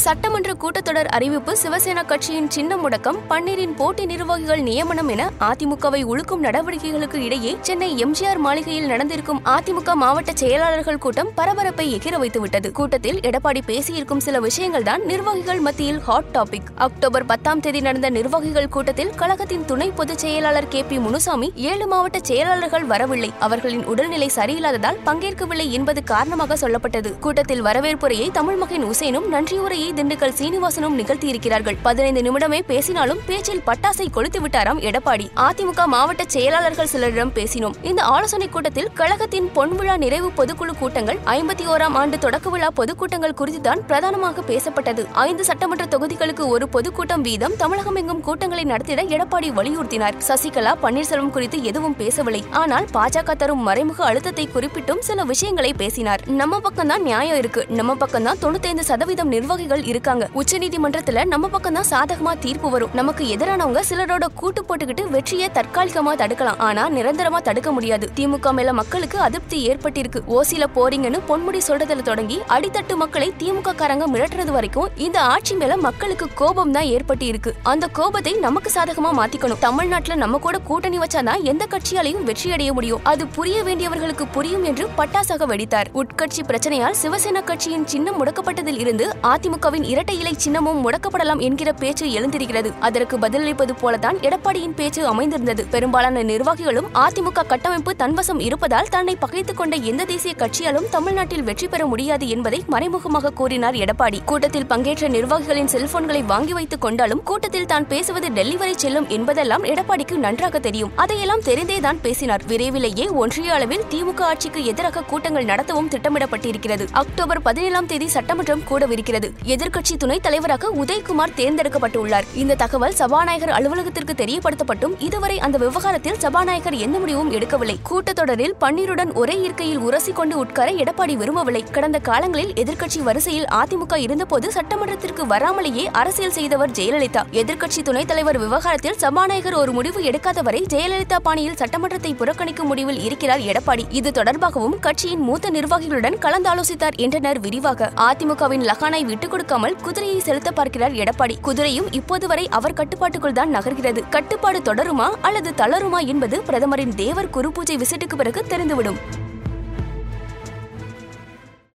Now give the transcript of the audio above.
சட்டமன்ற கூட்டத்தொடர் அறிவிப்பு சிவசேனா கட்சியின் சின்ன முடக்கம் பன்னீரின் போட்டி நிர்வாகிகள் நியமனம் என அதிமுகவை உழுக்கும் நடவடிக்கைகளுக்கு இடையே சென்னை எம்ஜிஆர் மாளிகையில் நடந்திருக்கும் அதிமுக மாவட்ட செயலாளர்கள் கூட்டம் பரபரப்பை எகிர வைத்துவிட்டது. கூட்டத்தில் எடப்பாடி பேசியிருக்கும் சில விஷயங்கள் தான் நிர்வாகிகள் மத்தியில் ஹாட் டாபிக் அக்டோபர் பத்தாம் தேதி நடந்த நிர்வாகிகள் கூட்டத்தில் கழகத்தின் துணை பொதுச் செயலாளர் கே பி முனுசாமி ஏழு மாவட்ட செயலாளர்கள் வரவில்லை. அவர்களின் உடல்நிலை சரியில்லாததால் பங்கேற்கவில்லை என்பது காரணமாக சொல்லப்பட்டது. கூட்டத்தில் வரவேற்புரையை தமிழ் மகன் உசேனும் நன்றியுரையை திண்டுக்கல் சீனிவாசனும் நிகழ்த்தியிருக்கிறார்கள். பதினைந்து நிமிடமே பேசினாலும் பேச்சில் பட்டாசை கொளுத்து விட்டாராம் எடப்பாடி. அதிமுக மாவட்ட செயலாளர்கள் சிலரிடம் பேசினோம். இந்த ஆலோசனை கூட்டத்தில் கழகத்தின் பொன்விழா நிறைவு பொதுக்குழு கூட்டங்கள் ஐம்பத்தி ஓராம் ஆண்டு தொடக்க விழா பொதுக்கூட்டங்கள் குறித்துதான் பிரதானமாக பேசப்பட்டது. ஐந்து சட்டமன்ற தொகுதிகளுக்கு ஒரு பொதுக்கூட்டம் வீதம் தமிழகம் எங்கும் கூட்டங்களை நடத்திட எடப்பாடி வலியுறுத்தினார். சசிகலா பன்னீர்செல்வம் குறித்து எதுவும் பேசவில்லை. ஆனால் பாஜக தரும் மறைமுக அழுத்தத்தை குறிப்பிட்டும் சில விஷயங்களை பேசினார். நம்ம பக்கம் தான் நியாயம் இருக்கு. நம்ம பக்கம் தான் தொண்ணூத்தைந்து சதவீதம் நிர்வாகிகள் இருக்காங்க. உச்சநீதிமன்றத்துல நம்ம பக்கம் தான் சாதகமா தீர்ப்பு வரும். நமக்கு எதிரானவங்க சிலரோட கூட்டு போட்டுக்கிட்டு வெற்றியை தற்காலிகமா தடுக்கலாம். ஆனா நிரந்தரமா தடுக்க முடியாது. திமுக மேல மக்களுக்கு அதிருப்தி ஏற்பட்டிருக்கு. ஓசில போறீங்கன்னு பொன்முடி சொல்றதுல தொடங்கி அடித்தட்டு மக்களை திமுக காரங்க மிரட்டுறது வரைக்கும் இந்த ஆட்சி மேல மக்களுக்கு கோபம் தான் ஏற்பட்டு இருக்கு அந்த கோபத்தை நமக்கு சாதகமா மாத்திக்கணும். தமிழ்நாட்டுல நம்ம கூட கூட்டணி வச்சாதான் எந்த கட்சியாலையும் வெற்றி அடைய முடியும். அது புரிய வேண்டியவர்களுக்கு புரியும் என்று பட்டாசாக வெடித்தார். உட்கட்சி பிரச்சனையால் சிவசேனா கட்சியின் சின்னம் முடக்கப்பட்டதில் இருந்து அதிமுக திமுகவின் இரட்டை இலை சின்னமும் முடக்கப்படலாம் என்கிற பேச்சு எழுந்திருக்கிறது. அதற்கு பதிலளிப்பது போலதான் எடப்பாடியின் பேச்சு அமைந்திருந்தது. பெரும்பாலான நிர்வாகிகளும் அதிமுக கட்டமைப்பு தன்வசம் இருப்பதால் தன்னை பகைத்துக் கொண்ட எந்த தேசிய கட்சியாலும் தமிழ்நாட்டில் வெற்றி பெற முடியாது என்பதை மறைமுகமாக கூறினார் எடப்பாடி. கூட்டத்தில் பங்கேற்ற நிர்வாகிகளின் செல்போன்களை வாங்கி வைத்துக் கொண்டாலும் கூட்டத்தில் தான் பேசுவது டெல்லி வரை செல்லும் என்பதெல்லாம் எடப்பாடிக்கு நன்றாக தெரியும். அதையெல்லாம் தெரிந்தேதான் பேசினார். விரைவிலேயே ஒன்றிய அளவில் திமுக ஆட்சிக்கு எதிராக கூட்டங்கள் நடத்தவும் திட்டமிடப்பட்டிருக்கிறது. அக்டோபர் பதினேழாம் தேதி சட்டமன்றம் கூடவிருக்கிறது. எதிர்க்கட்சி துணைத் தலைவராக உதயகுமார் தேர்ந்தெடுக்கப்பட்டுள்ளார். இந்த தகவல் சபாநாயகர் அலுவலகத்திற்கு தெரியப்படுத்தப்பட்டும். இதுவரை அந்த விவகாரத்தில் சபாநாயகர் எந்த முடிவும் எடுக்கவில்லை. கூட்டத்தொடரில் பன்னீருடன் ஒரே இருக்கையில் உரசி கொண்டு உட்கார எடப்பாடி விரும்பவில்லை. கடந்த காலங்களில் எதிர்க்கட்சி வரிசையில் அதிமுக இருந்தபோது சட்டமன்றத்திற்கு வராமலேயே அரசியல் செய்தவர் ஜெயலலிதா. எதிர்க்கட்சி துணைத் தலைவர் விவகாரத்தில் சபாநாயகர் ஒரு முடிவு எடுக்காத வரை ஜெயலலிதா பாணியில் சட்டமன்றத்தை புறக்கணிக்கும் முடிவில் இருக்கிறார் எடப்பாடி. இது தொடர்பாகவும் கட்சியின் மூத்த நிர்வாகிகளுடன் கலந்தாலோசித்தார் என்றனர் விரிவாக. அதிமுகவின் லகானை விட்டுக் கொடுக்காமல் குதிரையை செலுத்த பார்க்கிறார் எடப்பாடி. குதிரையும் இப்போது வரை அவர் கட்டுப்பாட்டுக்குள் தான் நகர்கிறது. கட்டுப்பாடு தொடருமா அல்லது தளருமா என்பது பிரதமரின் தேவர் குரு பூஜை விசிட்டுக்கு பிறகு தெரிந்துவிடும்.